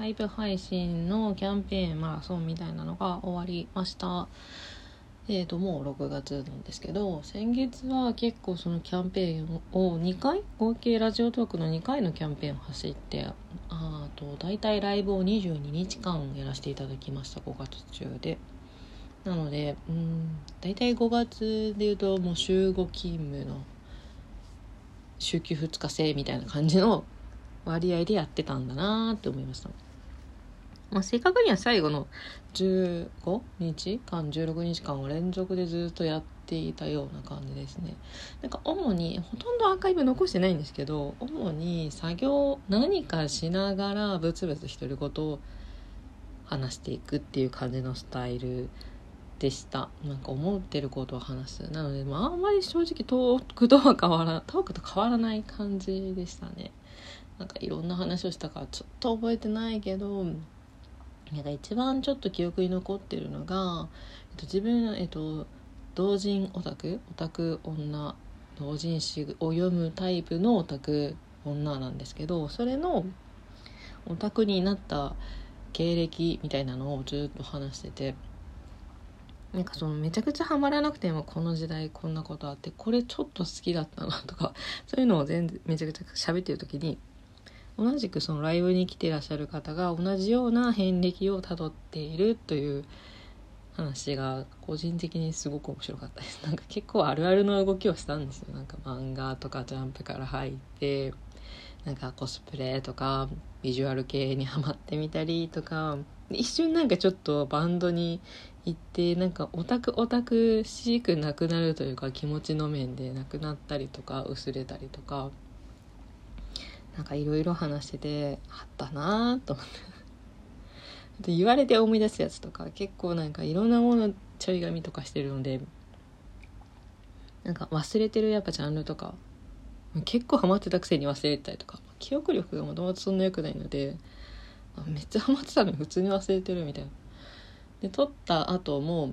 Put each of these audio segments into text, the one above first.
ライブ配信のキャンペーンマラソンみたいなのが終わりました。えーともう6月なんですけど先月は結構そのキャンペーンを2回？合計ラジオトークの2回のキャンペーンを走ってあと大体ライブを22日間やらせていただきました。5月中で。なのでうん大体5月でいうともう週5勤務の週休2日制みたいな感じの割合でやってたんだなって思いました。まあ、正確には最後の15日間16日間を連続でずっとやっていたような感じですね。なんか主にほとんどアーカイブ残してないんですけど主に作業何かしながらブツブツ独り言を話していくっていう感じのスタイルでした。なんか思ってることを話す。なので、まあ、あんまり正直トークとは変わらトークと変わらない感じでしたね。なんかいろんな話をしたからちょっと覚えてないけどなんか一番ちょっと記憶に残ってるのが、えっと、自分、えっと、同人オタクオタク女同人誌を読むタイプのオタク女なんですけどそれのオタクになった経歴みたいなのをずっと話しててなんかそのめちゃくちゃハマらなくてもこの時代こんなことあってこれちょっと好きだったなとかそういうのを全然めちゃくちゃ喋ってる時に同じくそのライブに来てらっしゃる方が同じような遍歴をたどっているという話が個人的にすごく面白かったです。なんか結構あるあるの動きをしたんですよ。なんか漫画とかジャンプから入ってなんかコスプレとかビジュアル系にハマってみたりとか一瞬なんかちょっとバンドに行ってなんかオタクオタクしくなくなるというか気持ちの面でなくなったりとか薄れたりとかなんかいろいろ話しててあったなーと思って言われて思い出すやつとか結構なんかいろんなものちょい紙とかしてるのでなんか忘れてるやっぱジャンルとか結構ハマってたくせに忘れてたりとか記憶力がもともとそんな良くないのでめっちゃハマってたのに普通に忘れてるみたいな。で撮った後も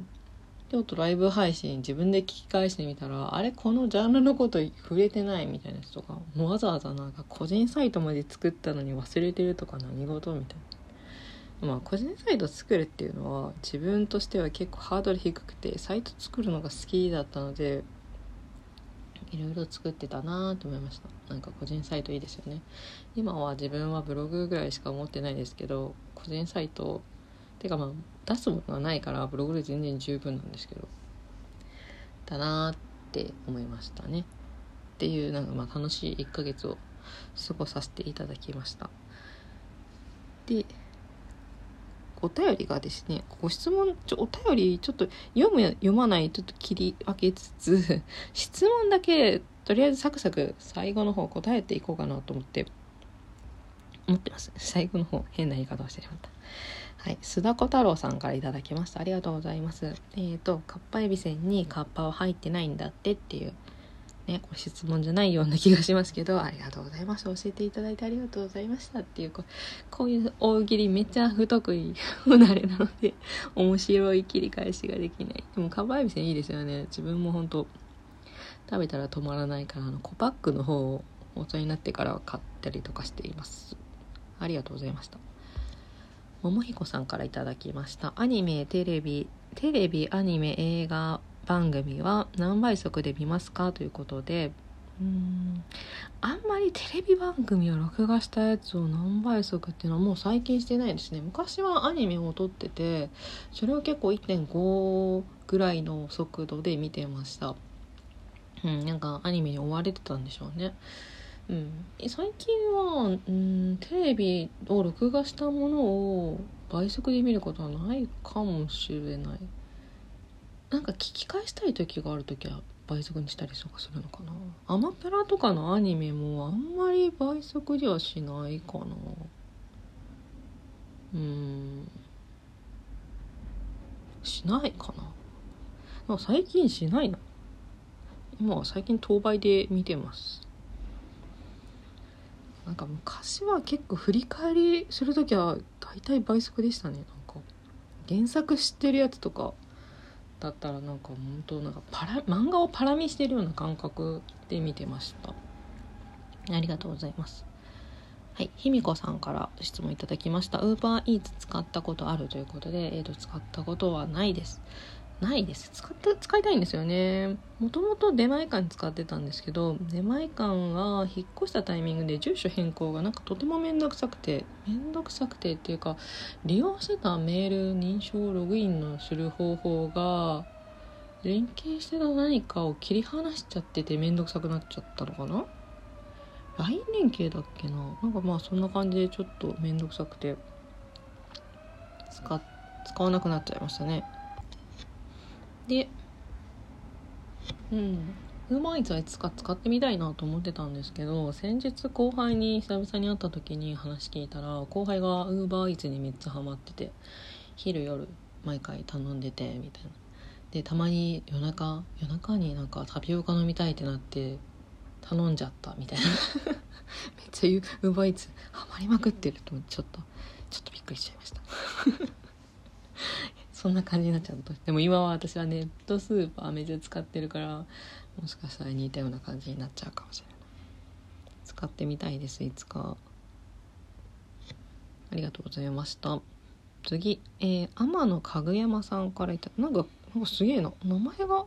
ちょっとライブ配信自分で聞き返してみたらあれこのジャンルのこと触れてないみたいなやつとかわざわざなんか個人サイトまで作ったのに忘れてるとか何事みたいな。まあ個人サイト作るっていうのは自分としては結構ハードル低くてサイト作るのが好きだったのでいろいろ作ってたなと思いました。なんか個人サイトいいですよね。今は自分はブログぐらいしか持ってないですけど個人サイトてかまあ出すものがないからブログで全然十分なんですけどだなーって思いましたね。っていうなんかまあ楽しい1ヶ月を過ごさせていただきました。でお便りがですねご質問ちょお便りちょっと読む読まないちょっと切り分けつつ 質問だけとりあえずサクサク最後の方答えていこうかなと思って思ってます。最後の方変な言い方をしてしまった。はい、須田小太郎さんからいただきました。ありがとうございます。えーとカッパエビせんにカッパは入ってないんだってっていうねご質問じゃないような気がしますけどありがとうございました教えていただいてありがとうございましたっていうこうこういう大喜利めっちゃ不得意不慣れなので面白い切り返しができない。でもカッパエビせんいいですよね。自分も本当食べたら止まらないからあのコパックの方を大人になってから買ったりとかしています。ありがとうございました。桃彦さんからいただきました。アニメテレビテレビアニメ映画番組は何倍速で見ますか？ということでうんあんまりテレビ番組を録画したやつを何倍速っていうのはもう最近してないですね。昔はアニメを撮っててそれを結構1.5ぐらいの速度で見てました。うんなんかアニメに追われてたんでしょうね。うん、最近は、うん、テレビを録画したものを倍速で見ることはないかもしれない。なんか聞き返したい時がある時は倍速にしたりとかするのかな。アマプラとかのアニメもあんまり倍速ではしないかな。うん。しないかな。最近しないな。今は最近当倍で見てます。なんか昔は結構振り返りする時は大体倍速でしたねなんか原作知ってるやつとかだったらなんか本当なんかパラ漫画をパラ見してるような感覚で見てましたありがとうございますはい、ひみこさんから質問いただきました。ウーバーイーツ使ったことあるということで、えっ、ー、と、使ったことはないです。ないです。使った、使いたいんですよね。もともと出前館使ってたんですけど、出前館は引っ越したタイミングで住所変更がなんかとてもめんどくさくて、めんどくさくてっていうか、利用してたメール認証ログインのする方法が、連携してた何かを切り離しちゃっててめんどくさくなっちゃったのかな？LINE 連携だっけな？なんかまあそんな感じでちょっとめんどくさくて使わなくなっちゃいましたねでうん。ウーバーイーツはいつか使ってみたいなと思ってたんですけど先日後輩に久々に会った時に話聞いたら後輩がウーバーイーツにめっちゃハマってて昼夜毎回頼んでてみたいな。でたまに夜中夜中になんかタピオカ飲みたいってなって頼んじゃったみたいな。めっちゃウーバーイーツハマりまくってると思ってちょっとちょっとびっくりしちゃいました。そんな感じになっちゃうと。でも今は私はネットスーパーめっちゃ使ってるからもしかしたら似たような感じになっちゃうかもしれない。使ってみたいですいつか。ありがとうございました。次、えー、天野かぐやまさんからいた。なんかなんかすげえな。名前が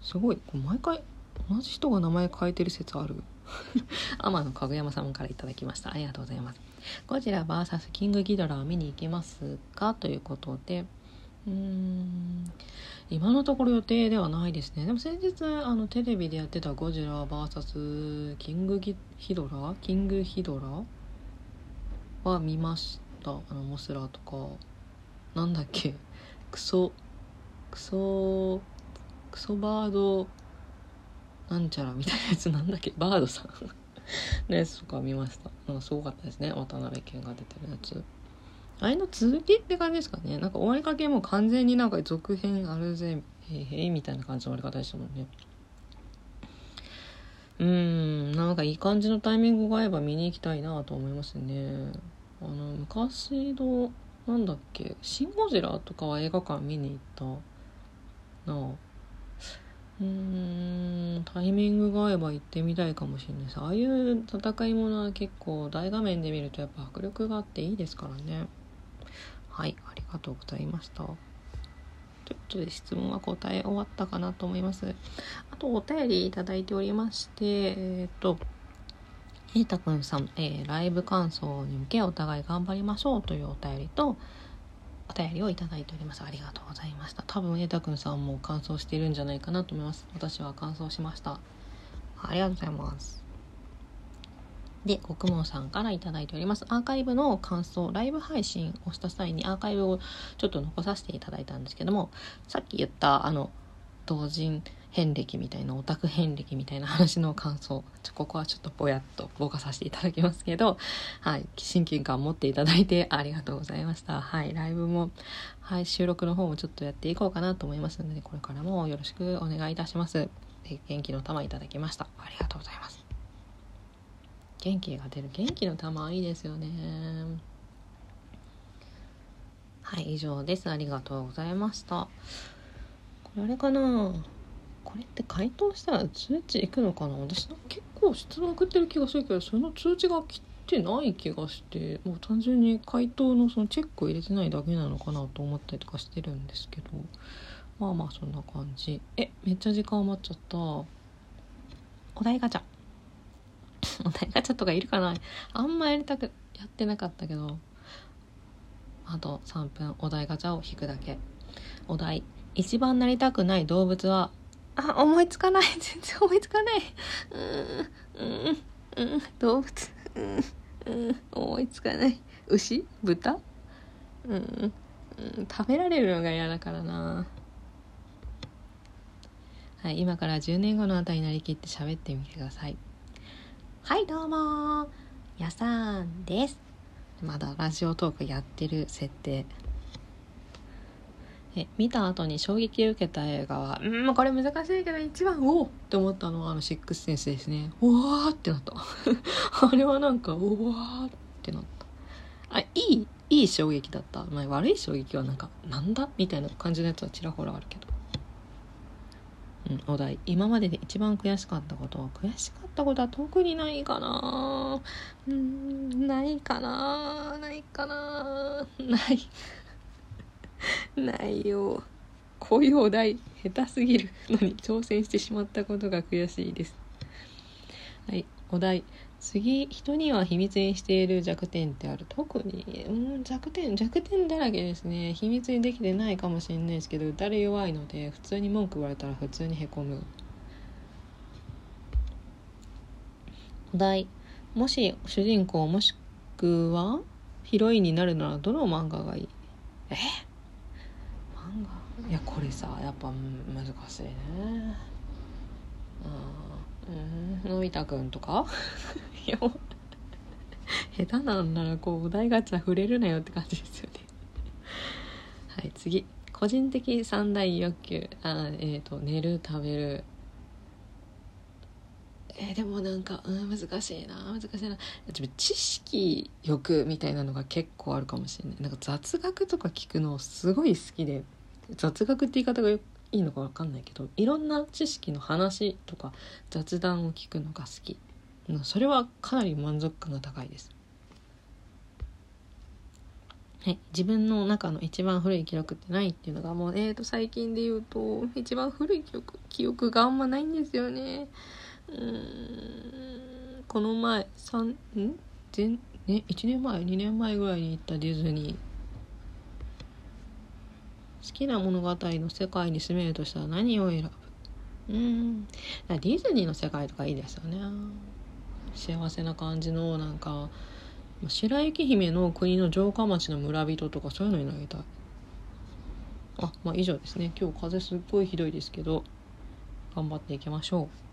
すごい。毎回同じ人が名前変えてる説ある。天野かぐやまさんから頂きました。ありがとうございます。ゴジラ VS キングギドラを見に行けますか？ということで。うーん。今のところ予定ではないですね。でも先日あのテレビでやってたゴジラ VS キングギヒドラ？キングヒドラ？は見ました。あのモスラとか。なんだっけ？クソクソクソバードなんちゃらみたいなやつなんだっけバードさん。のやつとか見ました。なんかすごかったですね。渡辺謙が出てるやつ。あれの続きって感じですかね。なんか終わりかけも完全になんか続編あるぜへいへいみたいな感じの終わり方でしたもんね。うん。なんかいい感じのタイミングが合えば見に行きたいなと思いますね。あの昔のなんだっけ「シン・ゴジラ」とかは映画館見に行ったな。あうんタイミングが合えば行ってみたいかもしれないですああいう戦いものは結構大画面で見るとやっぱ迫力があっていいですからね。はいありがとうございました。ということで質問は答え終わったかなと思います。あとお便りいただいておりましてえっ、とえいたくんさん、えー、ライブ感想に向けお互い頑張りましょうというお便りとお便りをいただいております。ありがとうございました。多分瑛太くんさんも乾燥しているんじゃないかなと思います。私は乾燥しました。ありがとうございます。で、国門さんから頂いております。アーカイブの感想、ライブ配信をした際にアーカイブをちょっと残させていただいたんですけども、さっき言った、あの、同人遍歴みたいな、オタク遍歴みたいな話の感想、ちょここはちょっとぼやっとぼかさせていただきますけど、はい、親近感持っていただいてありがとうございました。はい、ライブも、はい、収録の方もちょっとやっていこうかなと思いますので、これからもよろしくお願いいたします。元気の玉いただきました。ありがとうございます。元気が出る元気の玉いいですよね。はい、以上です。ありがとうございました。これあれかなこれって回答したら通知いくのかな？私なんか結構質問送ってる気がするけどその通知が来てない気がしてもう単純に回答のそのチェックを入れてないだけなのかなと思ったりとかしてるんですけど。まあまあそんな感じ。えめっちゃ時間余っちゃった。お題ガチャ。お題ガチャとかいるかな？あんまやりたくやってなかったけど。あと3分お題ガチャを引くだけ。お題。一番なりたくない動物はあ、思いつかない。全然思いつかない。うん、うん、うん、動物。うん、うん、思いつかない。牛？豚？うん、うん、食べられるのが嫌だからな。はい、今から10年後のあたりになりきって喋ってみてください。はい、どうもやさんです。まだラジオトークやってる設定。え見た後に衝撃を受けた映画はうんこれ難しいけど一番おおって思ったのはあのシックスセンスですね。おわー ってなった。あれはなんかおわーってなった。あいいいい衝撃だった、まあ、悪い衝撃はなんかなんだ？みたいな感じのやつはちらほらあるけど。うん、お題。今までで一番悔しかったことは悔しかったことは特にないかな。うんないかな。ないかな。ない。ないよこういうお題下手すぎるのに挑戦してしまったことが悔しいです。はいお題。次人には秘密にしている弱点ってある？特にうん弱点弱点だらけですね。秘密にできてないかもしれないですけど打たれ弱いので普通に文句言われたら普通にへこむ。お題。もし主人公もしくはヒロインになるならどの漫画がいい？え？漫画いやこれさやっぱ難しいね。うん。のび太くんとか？いや下手なんならこうお題ガチャ触れるなよって感じですよね。はい次。個人的三大欲求。あえっ、ー、と寝る食べる。えー、でもなんか、うん、難しいな。難しいな。知識欲みたいなのが結構あるかもしれない。なんか雑学とか聞くのすごい好きで。雑学って言い方がいいのか分かんないけどいろんな知識の話とか雑談を聞くのが好きそれはかなり満足感が高いです。はい、自分の中の一番古い記録ってないっていうのがもうえーと最近で言うと一番古い記憶記憶があんまないんですよね。うんこの前3ん？前ね1年前2年前ぐらいに行ったディズニー。好きな物語の世界に住めるとしたら何を選ぶ？うん。ディズニーの世界とかいいですよね。幸せな感じのなんか白雪姫の国の城下町の村人とかそういうのになりたい？あまあ以上ですね。今日風すっごいひどいですけど頑張っていきましょう。